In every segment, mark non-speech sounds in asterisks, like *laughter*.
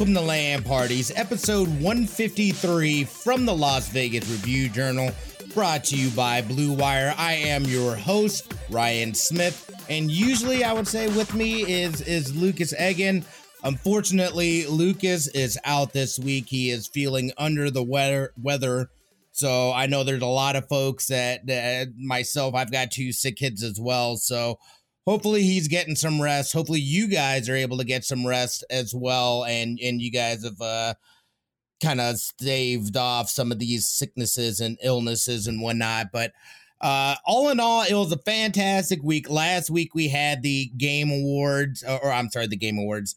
Welcome to LAN Parties, episode 153 from the Las Vegas Review Journal, brought to you by Blue Wire. I am your host, Ryan Smith, and usually I would say with me is is Lucas Egan. Unfortunately, Lucas is out this week. He is feeling under the weather weather. So I know there's a lot of folks that, that myself, I've got two sick kids as well. So hopefully he's getting some rest. Hopefully you guys are able to get some rest as well, and and you guys have uh, kind of staved off some of these sicknesses and illnesses and whatnot. But uh, all in all, it was a fantastic week. Last week we had the Game Awards, or, or I'm sorry, the Game Awards.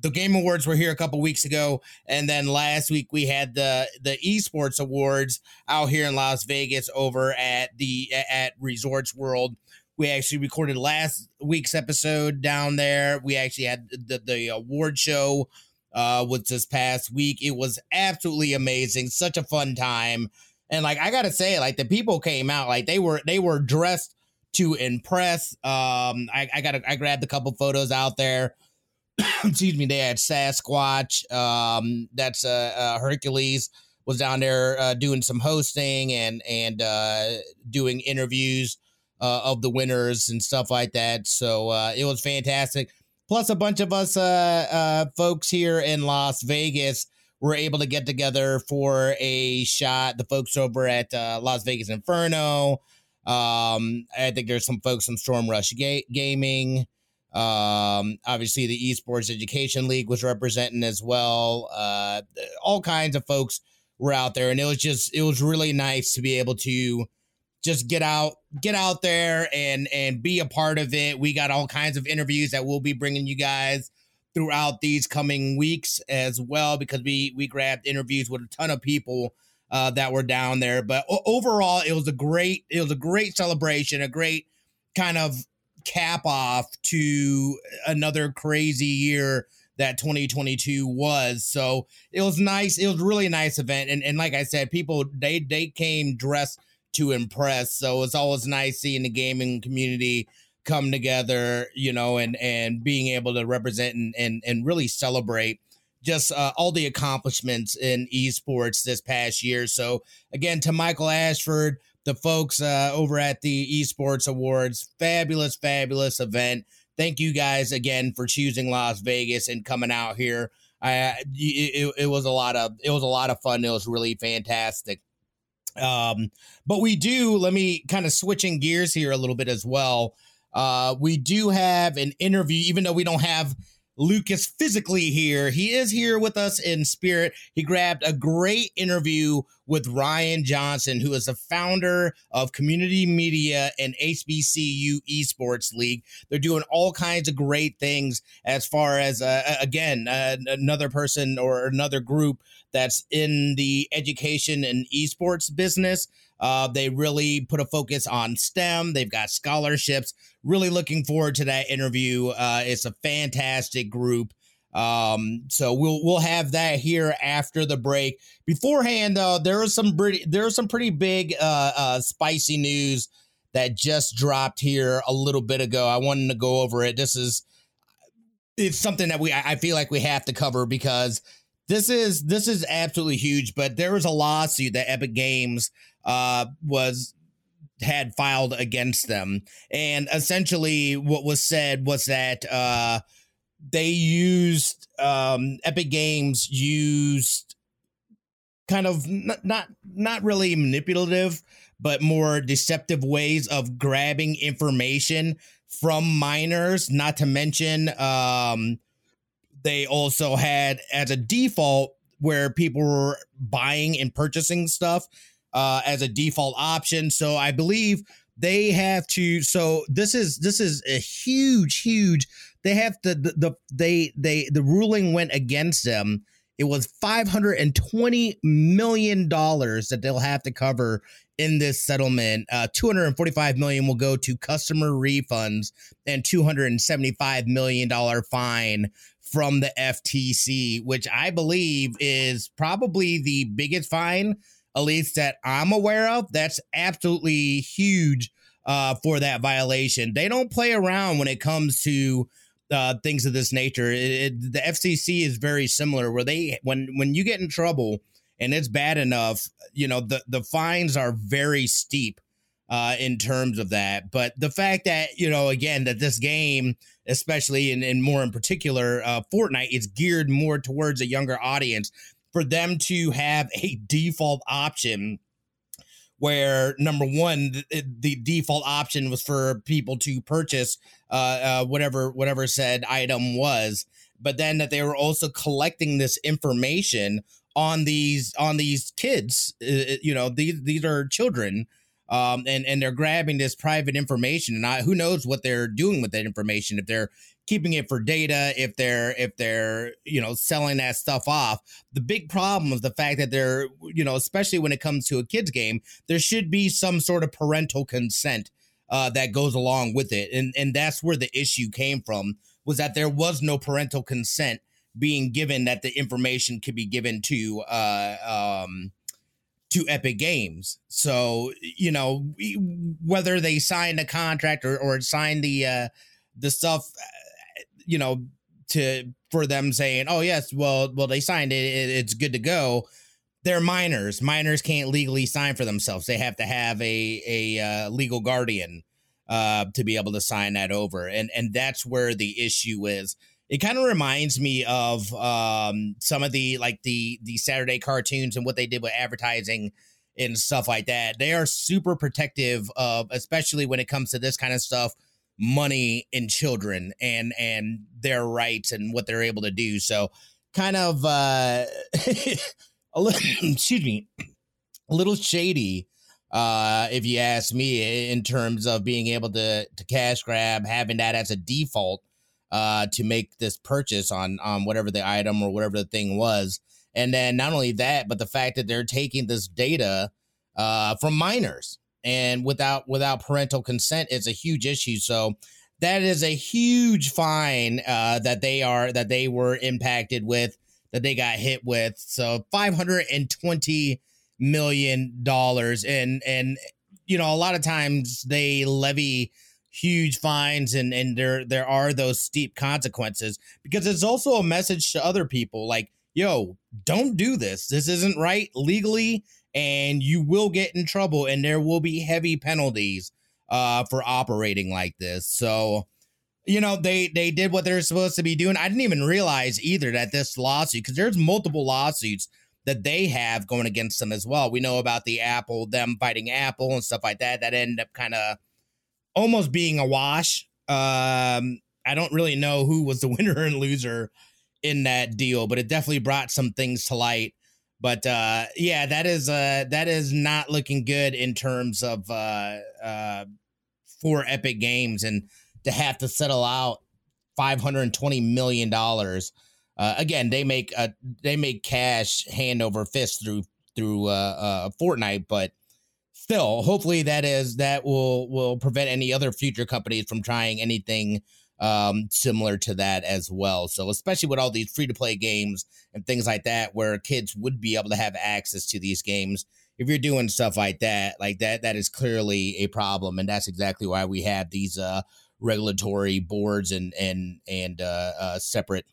The Game Awards were here a couple weeks ago, and then last week we had the the Esports Awards out here in Las Vegas over at the at Resorts World we actually recorded last week's episode down there. We actually had the, the award show uh was this past week. It was absolutely amazing. Such a fun time. And like I gotta say, like the people came out, like they were they were dressed to impress. Um I, I got I grabbed a couple photos out there. *coughs* Excuse me, they had Sasquatch, um, that's uh, uh Hercules was down there uh, doing some hosting and and uh doing interviews uh, of the winners and stuff like that. So uh, it was fantastic. Plus, a bunch of us uh, uh, folks here in Las Vegas were able to get together for a shot. The folks over at uh, Las Vegas Inferno. Um, I think there's some folks from Storm Rush Ga- Gaming. Um, obviously, the Esports Education League was representing as well. Uh, all kinds of folks were out there, and it was just it was really nice to be able to just get out get out there and and be a part of it. We got all kinds of interviews that we'll be bringing you guys throughout these coming weeks as well because we we grabbed interviews with a ton of people uh, that were down there. But overall it was a great it was a great celebration a great kind of cap off to another crazy year that 2022 was. So it was nice it was really a nice event. And, and like i said people they they came dressed to impress. So it's always nice seeing the gaming community come together, you know, and and being able to represent and and, and really celebrate just uh, all the accomplishments in esports this past year. So again, to Michael Ashford, the folks uh, over at the Esports Awards, fabulous, fabulous event. Thank you guys again for choosing Las Vegas and coming out here. I it, it was a lot of it was a lot of fun. It was really fantastic. Um, but we do, let me kind of switching gears here a little bit as well. Uh, we do have an interview, even though we don't have Lucas physically here. He is here with us in spirit. He grabbed a great interview with Ryan Johnson, who is the founder of Cxmmunity Media and HBCU Esports League. They're doing all kinds of great things as far as, uh, again, uh, another person or another group that's in the education and esports business. Uh, they really put a focus on STEM. They've got scholarships. Really looking forward to that interview. Uh, it's a fantastic group. Um, so we'll we'll have that here after the break. Beforehand, though, there is some pretty there was some pretty big uh, uh, spicy news that just dropped here a little bit ago. I wanted to go over it. This is it's something that we I feel like we have to cover because this is this is absolutely huge. But there was a lawsuit that Epic Games uh, was had filed against them, and essentially what was said was that uh, they used um, Epic Games used kind of not, not not really manipulative but more deceptive ways of grabbing information from minors not to mention um, they also had as a default where people were buying and purchasing stuff uh, as a default option. So I believe they have to. So this is this is a huge, huge. They have to the, the they they the ruling went against them. It was five hundred and twenty million dollars that they'll have to cover in this settlement. Uh, 245 million will go to customer refunds and 275 million dollar fine from the FTC, which I believe is probably the biggest fine, at least that I'm aware of. That's absolutely huge uh, for that violation. They don't play around when it comes to uh, things of this nature. It, it, the FCC is very similar, where they when when you get in trouble and it's bad enough, you know the the fines are very steep uh, in terms of that. But the fact that you know again that this game, especially and, more in particular, uh, Fortnite is geared more towards a younger audience. For them to have a default option where number one the, the, default option was for people to purchase uh, uh, whatever whatever said item was but then that they were also collecting this information on these on these kids uh, uh you know these these are children um, and and they're grabbing this private information and I, who knows what they're doing with that information if they're keeping it for data if they're if they're you know selling that stuff off the big problem is the fact that they're you know especially when it comes to a kids game there should be some sort of parental consent uh, that goes along with it and and that's where the issue came from was that there was no parental consent being given that the information could be given to uh um to Epic Games. So, you know, whether they signed a contract or, or signed the uh the stuff you know, to for them saying, "Oh yes, well, well they signed it, it it's good to go." They're minors. Minors can't legally sign for themselves. They have to have a a uh, legal guardian uh, to be able to sign that over, and and that's where the issue is. It kind of reminds me of um, some of the like the the Saturday cartoons and what they did with advertising and stuff like that. They are super protective of, especially when it comes to this kind of stuff money in children and and their rights and what they're able to do. So kind of uh *laughs* a little *clears throat* excuse me, a little shady uh if you ask me in terms of being able to to cash grab having that as a default uh to make this purchase on on whatever the item or whatever the thing was and then not only that but the fact that they're taking this data uh from minors and without without parental consent is a huge issue. So that is a huge fine uh, that they are that they were impacted with that they got hit with. So five hundred and twenty million dollars, and and you know a lot of times they levy huge fines and and there there are those steep consequences because it's also a message to other people like yo don't do this this isn't right legally and you will get in trouble and there will be heavy penalties uh, for operating like this. So, you know, they they did what they're supposed to be doing. I didn't even realize either that this lawsuit because there's multiple lawsuits that they have going against them as well. We know about the Apple, them fighting Apple and stuff like that. That ended up kind of almost being a wash. Um, I don't really know who was the *laughs* winner and loser in that deal, but it definitely brought some things to light but uh, yeah, that is uh, that is not looking good in terms of uh, uh, for Epic Games and to have to settle out five hundred and twenty million dollars. Uh, again, they make a they make cash hand over fist through through uh, uh, Fortnite, but still, hopefully that is that will will prevent any other future companies from trying anything um, similar to that as well. So, especially with all these free to play games and things like that, where kids would be able to have access to these games. If you're doing stuff like that, like that, that is clearly a problem, and that's exactly why we have these uh, regulatory boards and and and uh, uh, separate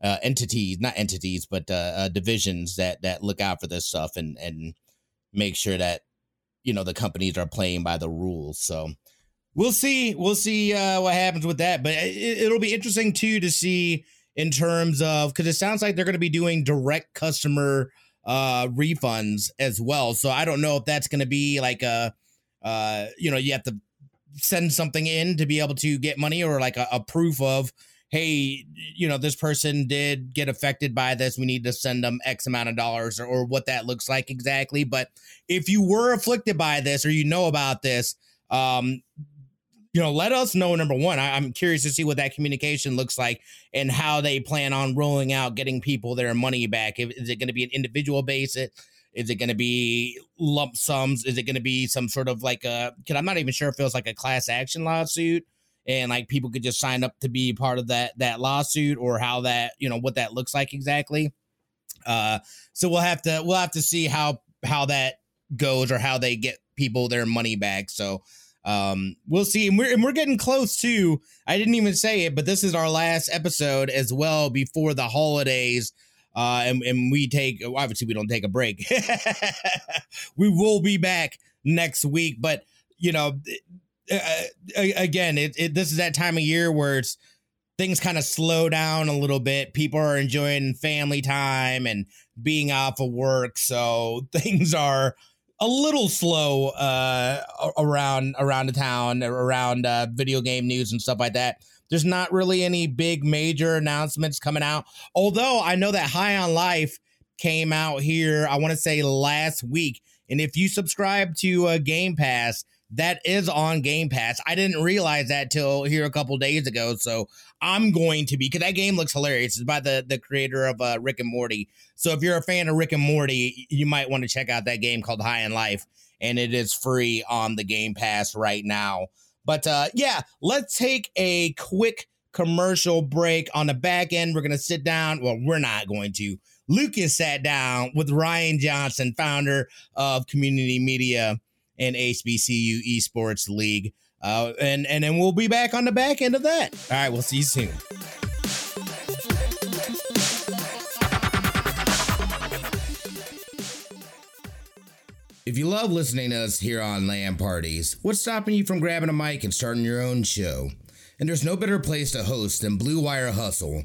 uh, entities, not entities, but uh, uh, divisions that that look out for this stuff and and make sure that you know the companies are playing by the rules. So we'll see. We'll see uh, what happens with that. But it, will be interesting too to see in terms of because it sounds like they're going to be doing direct customer uh, refunds as well. So I don't know if that's going to be like a uh, you know you have to send something in to be able to get money or like a, a proof of hey you know this person did get affected by this we need to send them x amount of dollars or, or what that looks like exactly but if you were afflicted by this or you know about this um you know, let us know. Number one, I, am curious to see what that communication looks like and how they plan on rolling out getting people their money back. If, is it going to be an individual basis? Is it going to be lump sums? Is it going to be some sort of like a? Because I'm not even sure if it was like a class action lawsuit, and like people could just sign up to be part of that that lawsuit, or how that you know what that looks like exactly. Uh, so we'll have to we'll have to see how how that goes or how they get people their money back. So um, we'll see. And we're and we're getting close to. I didn't even say it, but this is our last episode as well before the holidays. Uh, and, and we take obviously we don't take a break. *laughs* we will be back next week, but you know, uh, again, it, it this is that time of year where it's things kind of slow down a little bit. People are enjoying family time and being off of work, so *laughs* things are a little slow uh, around around the town, around uh, video game news and stuff like that. There's not really any big major announcements coming out. Although I know that High on Life came out here, I want to say last week. And if you subscribe to uh, Game Pass, that is on Game Pass. I didn't realize that till here a couple days ago. So I'm going to be because that game looks hilarious. It's by the the creator of uh, Rick and Morty. So if you're a fan of Rick and Morty, you might want to check out that game called High on Life, and it is free on the Game Pass right now. But uh, yeah, let's take a quick commercial break. On the back end, we're gonna sit down. Well, we're not going to. Lucas sat down with Ryan Johnson, founder of Cxmmunity Media and HBCU Esports League. Uh, and and then we'll be back on the back end of that. All right, we'll see you soon. If you love listening to us here on LAN Parties, what's stopping you from grabbing a mic and starting your own show? And there's no better place to host than Blue Wire Hustle.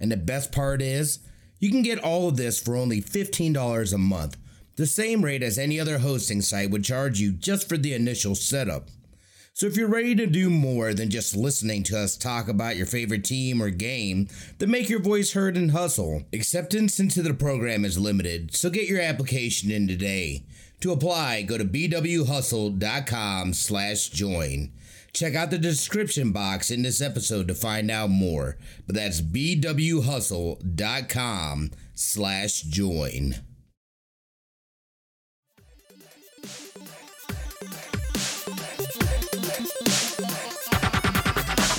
And the best part is, you can get all of this for only $15 a month, the same rate as any other hosting site would charge you just for the initial setup. So if you're ready to do more than just listening to us talk about your favorite team or game, then make your voice heard and hustle. Acceptance into the program is limited, so get your application in today. To apply, go to bwhustle.com slash join. Check out the description box in this episode to find out more. But that's bwhustle.com slash join.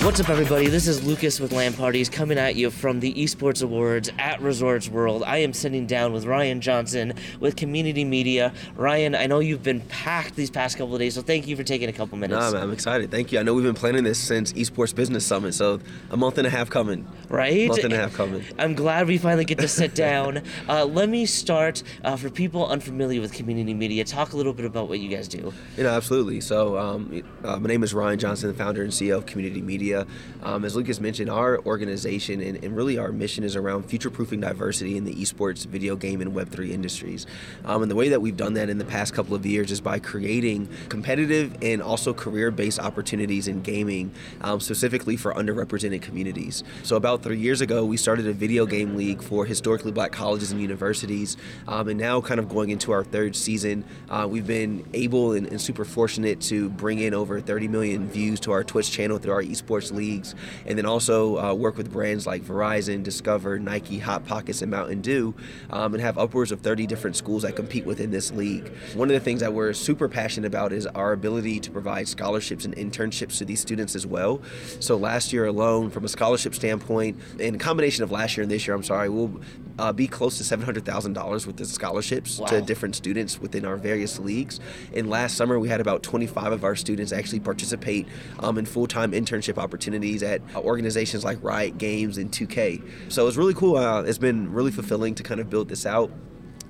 What's up, everybody? This is Lucas with LAN Parties coming at you from the Esports Awards at Resorts World. I am sitting down with Ryan Johnson with Cxmmunity Media. Ryan, I know you've been packed these past couple of days, so thank you for taking a couple minutes. Nah, man, I'm excited. Thank you. I know we've been planning this since Esports Business Summit, so a month and a half coming. Right? A month and a half coming. *laughs* I'm glad we finally get to sit *laughs* down. uh, let me start uh, for people unfamiliar with Cxmmunity Media. Talk a little bit about what you guys do. You know, absolutely. So, um, uh, my name is Ryan Johnson, the founder and CEO of Cxmmunity Media media. Um, as Lucas mentioned, our organization and, and, really our mission is around future proofing diversity in the esports, video game, and Web3 industries. Um, and the way that we've done that in the past couple of years is by creating competitive and also career based opportunities in gaming, um, specifically for underrepresented communities. So, about three years ago, we started a video game league for historically black colleges and universities. Um, and now, kind of going into our third season, uh, we've been able and, and super fortunate to bring in over 30 million views to our Twitch channel through our esports leagues, and then also uh, work with brands like Verizon, Discover, Nike, Hot Pockets, and Mountain Dew, um, and have upwards of 30 different schools that compete within this league. One of the things that we're super passionate about is our ability to provide scholarships and internships to these students as well. So last year alone, from a scholarship standpoint, in combination of last year and this year, I'm sorry, we'll uh, be close to $700,000 with the scholarships wow. to different students within our various leagues. And last summer, we had about 25 of our students actually participate um, in full-time internship opportunities at organizations like Riot Games and 2K. So it's really cool. Uh, it's been really fulfilling to kind of build this out.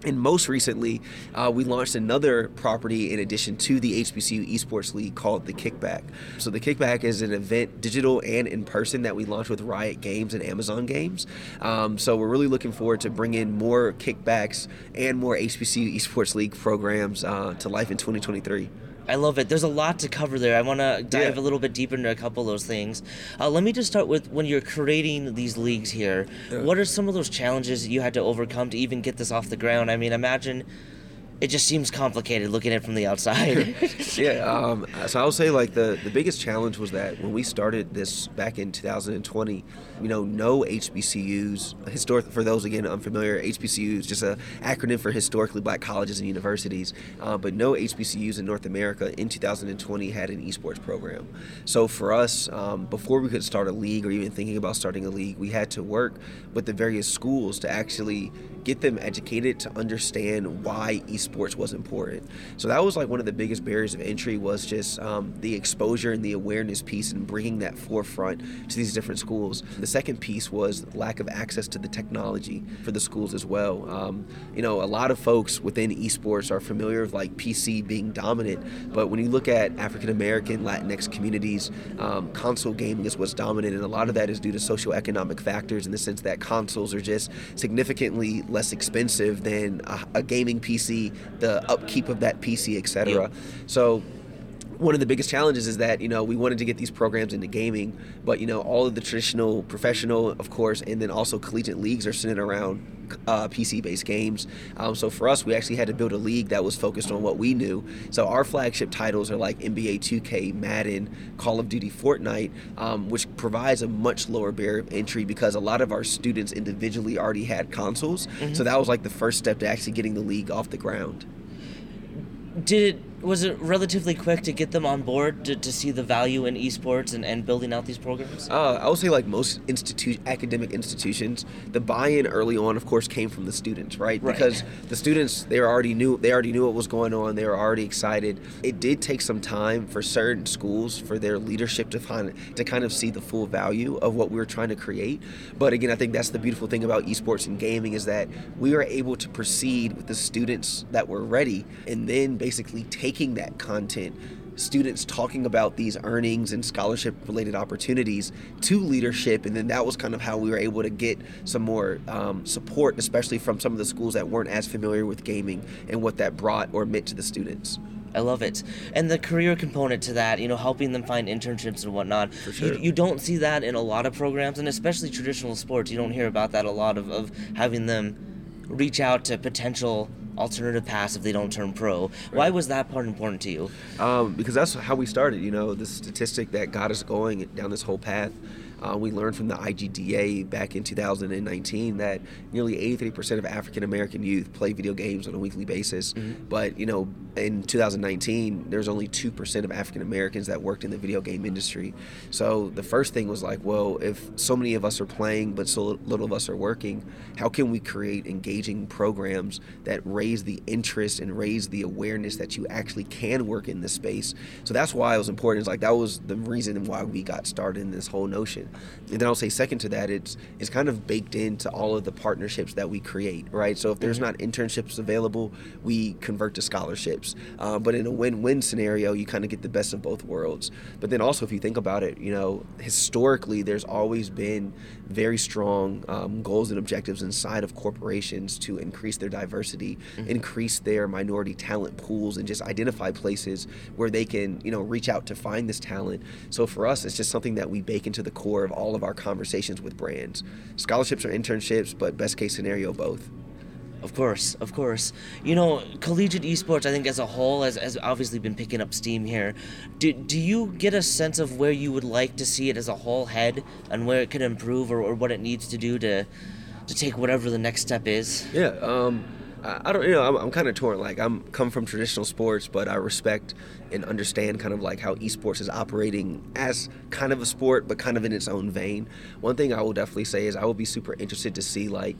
And most recently, uh, we launched another property in addition to the HBCU Esports League called the Kickback. So the Kickback is an event, digital and in person, that we launched with Riot Games and Amazon Games. Um, so we're really looking forward to bringing more kickbacks and more HBCU Esports League programs uh, to life in 2023. I love it. There's a lot to cover there. I want to dive yeah. a little bit deeper into a couple of those things. Uh, let me just start with when you're creating these leagues here. Yeah. What are some of those challenges you had to overcome to even get this off the ground? I mean, imagine it just seems complicated looking at it from the outside. *laughs* yeah. Um, so I would say like the the biggest challenge was that when we started this back in 2020, you know, no HBCUs. Historic for those again unfamiliar, HBCUs just an acronym for historically black colleges and universities. Uh, but no HBCUs in North America in 2020 had an esports program. So for us, um, before we could start a league or even thinking about starting a league, we had to work with the various schools to actually get them educated to understand why esports was important. So that was like one of the biggest barriers of entry was just um, the exposure and the awareness piece and bringing that forefront to these different schools. The second piece was lack of access to the technology for the schools as well. Um, you know, a lot of folks within esports are familiar with like PC being dominant, but when you look at African American, Latinx communities, um, console gaming is what's dominant, and a lot of that is due to socioeconomic factors in the sense that consoles are just significantly less expensive than a, a gaming PC, the upkeep of that PC, etc. Yeah. So one of the biggest challenges is that you know we wanted to get these programs into gaming, but you know all of the traditional professional, of course, and then also collegiate leagues are centered around uh, PC-based games. Um, so for us, we actually had to build a league that was focused on what we knew. So our flagship titles are like NBA 2K, Madden, Call of Duty, Fortnite, um, which provides a much lower barrier of entry because a lot of our students individually already had consoles. Mm-hmm. So that was like the first step to actually getting the league off the ground. Did it was it relatively quick to get them on board to, to see the value in esports and, and building out these programs? Uh, I would say like most institu- academic institutions, the buy-in early on, of course, came from the students, right? Right. Because the students they already knew they already knew what was going on. They were already excited. It did take some time for certain schools for their leadership to find to kind of see the full value of what we were trying to create. But again, I think that's the beautiful thing about esports and gaming is that we were able to proceed with the students that were ready, and then basically taking that content students talking about these earnings and scholarship related opportunities to leadership and then that was kind of how we were able to get some more um, support especially from some of the schools that weren't as familiar with gaming and what that brought or meant to the students I love it. And the career component to that, you know, helping them find internships and whatnot. sure. You, you don't see that in a lot of programs, and especially traditional sports. You don't hear about that a lot of, of having them reach out to potential alternative paths if they don't turn pro. Why was that part important to you? um, because that's how we started. You know, the statistic that got us going down this whole path. Uh, we learned from the IGDA back in 2019 that nearly 83% of African American youth play video games on a weekly basis. But you know, in 2019, there's only 2% of African Americans that worked in the video game industry. So the first thing was like, well, if so many of us are playing but so little of us are working, how can we create engaging programs that raise the interest and raise the awareness that you actually can work in this space? So that's why it was important. It's like that was the reason why we got started in this whole notion. And then I'll say second to that, it's it's kind of baked into all of the partnerships that we create, right? So if there's not internships available, we convert to scholarships. Uh, but in a win-win scenario, you kind of get the best of both worlds. But then also, if you think about it, you know, historically, there's always been very strong um, goals and objectives inside of corporations to increase their diversity, increase their minority talent pools, and just identify places where they can, you know, reach out to find this talent. So for us, it's just something that we bake into the core of all of our conversations with brands. Scholarships or internships, but best case scenario, both. Of course, of course. You know, collegiate esports, I think, as a whole, has, has obviously been picking up steam here. Do, do you get a sense of where you would like to see it as a whole head and where it could improve or, or what it needs to do to, to take whatever the next step is? Yeah, um, I, don't, you know, I'm, I'm kind of torn. Like, I'm come from traditional sports, but I respect and understand kind of like how esports is operating as kind of a sport, but kind of in its own vein. One thing I will definitely say is I will be super interested to see like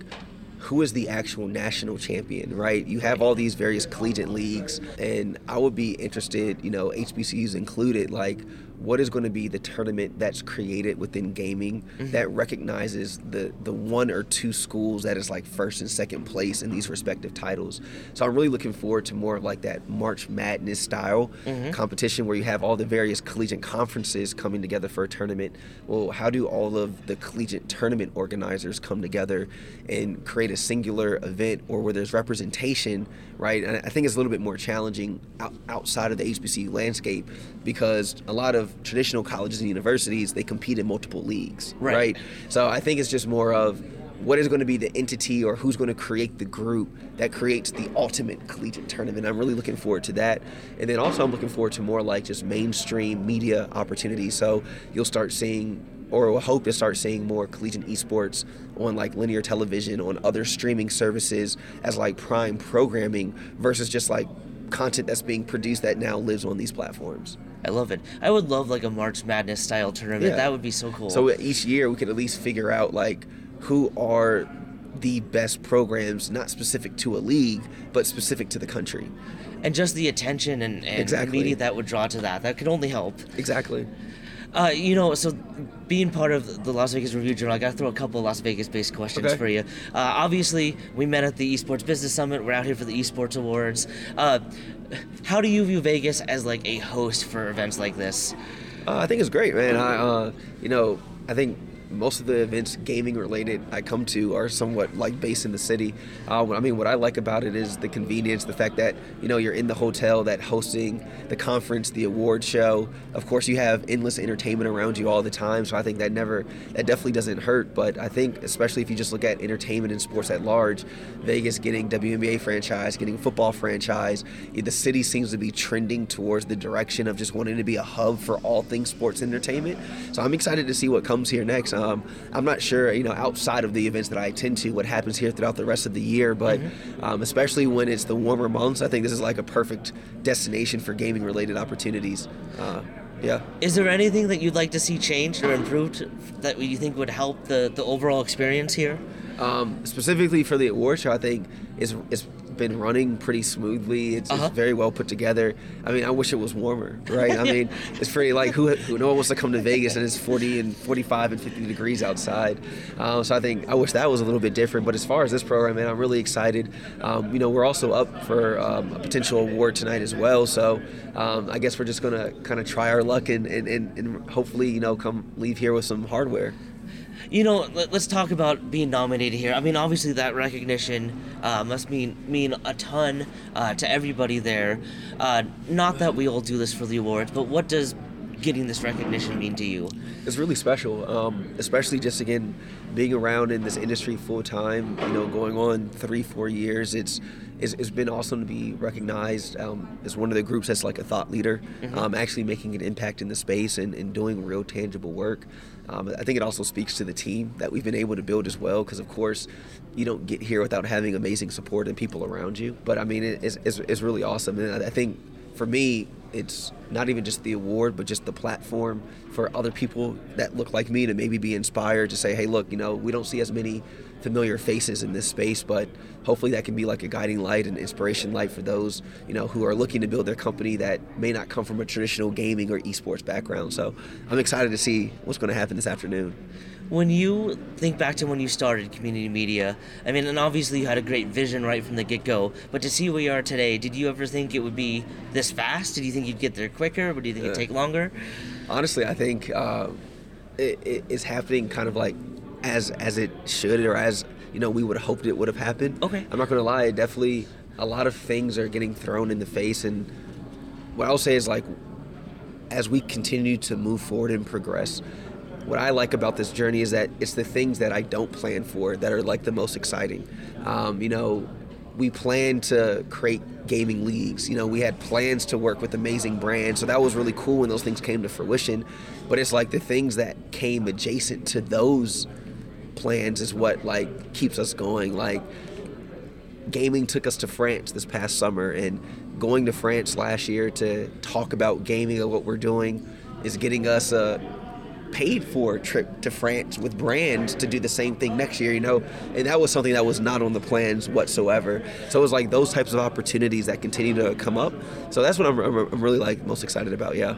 who is the actual national champion, right? You have all these various collegiate leagues, and I would be interested, you know, HBCUs included, like what is going to be the tournament that's created within gaming mm-hmm. that recognizes the the one or two schools that is like first and second place in these respective titles. So I'm really looking forward to more of like that March Madness style mm-hmm. competition where you have all the various collegiate conferences coming together for a tournament. Well, how do all of the collegiate tournament organizers come together and create a singular event or where there's representation, right? And I think it's a little bit more challenging out, outside of the HBCU landscape because a lot of traditional colleges and universities they compete in multiple leagues, Right. right? So I think it's just more of what is going to be the entity or who's going to create the group that creates the ultimate collegiate tournament. I'm really looking forward to that. And then also, I'm looking forward to more like just mainstream media opportunities. So you'll start seeing or hope to start seeing more collegiate esports on like linear television, on other streaming services as like prime programming versus just like content that's being produced that now lives on these platforms. I love it. I would love like a March Madness style tournament. Yeah. That would be so cool. So uh, each year we could at least figure out like who are the best programs, not specific to a league, but specific to the country. and just the attention and, and Exactly. media that would draw to that. That could only help. Exactly. Uh, you know, so being part of the Las Vegas Review Journal, I got to throw a couple Las Vegas-based questions Okay. for you. Uh, obviously, we met at the Esports Business Summit. We're out here for the Esports Awards. Uh, how do you view Vegas as like a host for events like this? Uh, I think it's great, man. I, uh, you know, I think most of the events gaming related I come to are somewhat like based in the city. Uh, I mean, what I like about it is the convenience, the fact that you know you're in the hotel that hosting the conference, the award show. Of course, you have endless entertainment around you all the time, so I think that never, that definitely doesn't hurt. But I think, especially if you just look at entertainment and sports at large, Vegas getting WNBA franchise, getting football franchise, the city seems to be trending towards the direction of just wanting to be a hub for all things sports entertainment. So I'm excited to see what comes here next. Um, I'm not sure, you know, outside of the events that I attend to, what happens here throughout the rest of the year, but um, especially when it's the warmer months, I think this is like a perfect destination for gaming related opportunities. Uh, yeah. Is there anything that you'd like to see changed or improved that you think would help the, the overall experience here? Um, specifically for the award show, I think it's, it's been running pretty smoothly. It's, Uh-huh. it's very well put together. I mean, I wish it was warmer, right? I *laughs* mean, it's pretty like who, who no one wants to come to Vegas and it's 40 and 45 and 50 degrees outside. Um, so I think I wish that was a little bit different. But as far as this program, man, I'm really excited. Um, you know, we're also up for um, a potential award tonight as well. So um, I guess we're just gonna kind of try our luck and, and, and, and hopefully, you know, come leave here with some hardware. You know, let, us talk about being nominated here. I mean, obviously that recognition uh, must mean mean a ton uh, to everybody there. Uh, not that we all do this for the awards, but what does getting this recognition mean to you? It's really special, um, especially just again being around in this industry full time. You know, going on three, four years. It's it's, it's been awesome to be recognized um, as one of the groups that's like a thought leader, um, actually making an impact in the space and, and doing real tangible work. Um, I think it also speaks to the team that we've been able to build as well, because of course, you don't get here without having amazing support and people around you. But I mean, it, it's, it's, it's really awesome, and I think for me, it's not even just the award, but just the platform for other people that look like me to maybe be inspired to say, hey, look, you know, we don't see as many familiar faces in this space, but hopefully that can be like a guiding light and inspiration light for those, you know, who are looking to build their company that may not come from a traditional gaming or esports background. So I'm excited to see what's going to happen this afternoon. When you think back to when you started Cxmmunity Media, I mean, and obviously you had a great vision right from the get go, but to see where you are today, did you ever think it would be this fast? Did you think you'd get there quicker, or do you think it'd take longer? honestly, I think uh, it, it, it's happening kind of like as as it should or as you know we would have hoped it would have happened. Okay. I'm not gonna lie, definitely a lot of things are getting thrown in the face, and what I'll say is like as we continue to move forward and progress. What I like about this journey is that it's the things that I don't plan for that are like the most exciting. Um, you know, we plan to create gaming leagues. You know, we had plans to work with amazing brands, so that was really cool when those things came to fruition. But it's like the things that came adjacent to those plans is what like keeps us going. Like gaming took us to France this past summer, and going to France last year to talk about gaming and what we're doing is getting us a paid for trip to France with brands to do the same thing next year, you know, and that was something that was not on the plans whatsoever. So it was like those types of opportunities that continue to come up. So that's what I'm, I'm, I'm really like most excited about. Yeah.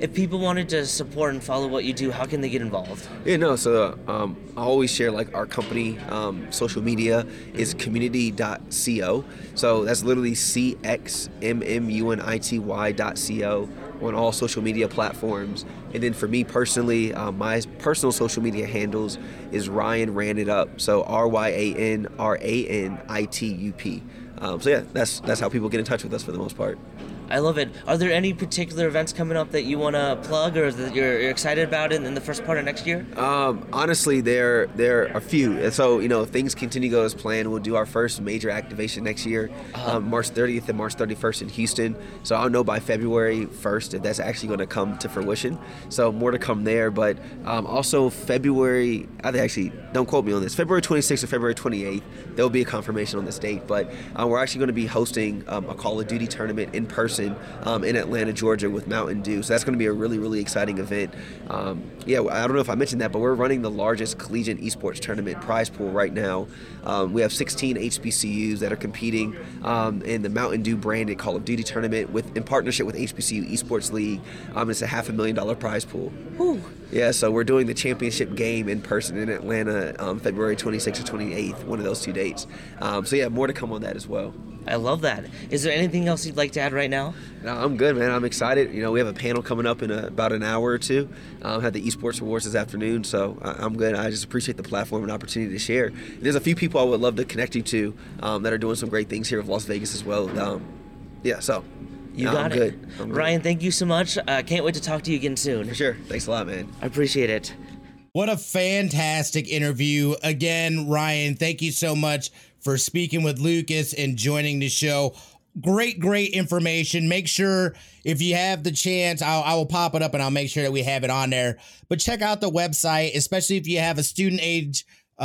If people wanted to support and follow what you do, how can they get involved? Yeah, no. So um, I always share like our company um, social media is cxmmunity.co. So that's literally c x m m u n i t y dot co on all social media platforms. And then for me personally, uh, my personal social media handles is Ryan Ran It Up. So R Y A N R A N I T U P. Um, so yeah, that's that's how people get in touch with us for the most part. I love it. Are there any particular events coming up that you want to plug or that you're, you're, excited about in, in the first part of next year? Um, honestly, there there are a few. So you know, if things continue to go as planned, we'll do our first major activation next year, uh-huh. um, March 30th and March 31st in Houston. So I'll know by February 1st if that's actually going to come to fruition. So more to come there. But um, also February, I actually don't quote me on this. February 26th or February 28th, there will be a confirmation on this date. But uh, we're actually going to be hosting um, a Call of Duty tournament in person um, in Atlanta, Georgia, with Mountain Dew. So that's going to be a really, really exciting event. Um, yeah, I don't know if I mentioned that, but we're running the largest collegiate esports tournament prize pool right now. Um, we have 16 HBCUs that are competing um, in the Mountain Dew branded Call of Duty tournament with in partnership with HBCU Esports League. Um, it's a half a million dollar prize pool. Whew. Yeah, so we're doing the championship game in person in Atlanta, um, February 26th or 28th, one of those two dates. Um, so yeah, more to come on that as well. I love that. Is there anything else you'd like to add right now? No, I'm good, man. I'm excited. You know, we have a panel coming up in a, about an hour or two. Um, had the esports awards this afternoon, so I, am good. I just appreciate the platform and opportunity to share. There's a few people I would love to connect you to um, that are doing some great things here in Las Vegas as well. Um, yeah, so you no, got I'm it. Good. I'm Ryan, thank you so much. Uh, can't wait to talk to you again soon. For sure. Thanks a lot, man. I appreciate it. What a fantastic interview. Again, Ryan, thank you so much for speaking with Lucas and joining the show. Great, great information. Make sure if you have the chance, I'll, I will pop it up and I'll make sure that we have it on there. But check out the website, especially if you have a student age uh,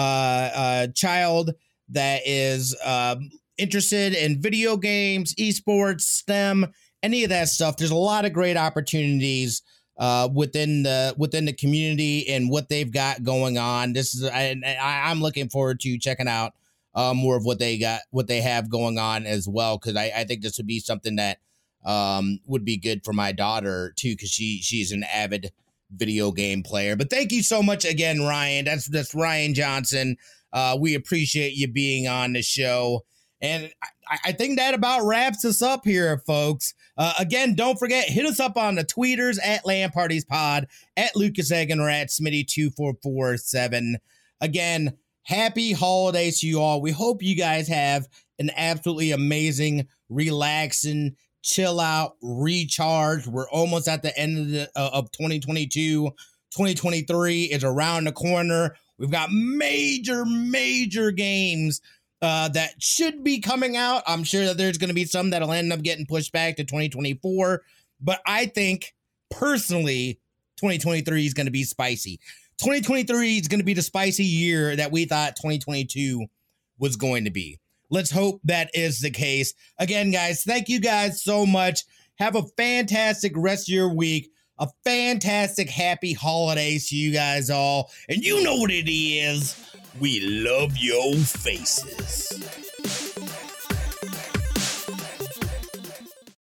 uh, child that is um, interested in video games, esports, STEM, any of that stuff. There's a lot of great opportunities uh, within the within the community and what they've got going on. This is I, I am looking forward to checking out uh, more of what they got what they have going on as well because I, I think this would be something that um, would be good for my daughter too because she she's an avid video game player. But thank you so much again, Ryan. That's that's Ryan Johnson. Uh, we appreciate you being on the show. And I, I, think that about wraps us up here, folks. Uh, again, don't forget, hit us up on the tweeters at LAN Parties Pod, at Lucas Egan or at Smitty2447. Again, happy holidays to you all. We hope you guys have an absolutely amazing, relaxing, chill out, recharge. We're almost at the end of, the, uh, of 2022. 2023 is around the corner. We've got major, major games uh, that should be coming out. I'm sure that there's going to be some that'll end up getting pushed back to 2024. But I think personally, 2023 is going to be spicy. 2023 is going to be the spicy year that we thought 2022 was going to be. Let's hope that is the case. Again, guys, thank you guys so much. Have a fantastic rest of your week. A fantastic happy holidays to you guys all. And you know what it is. We love your faces.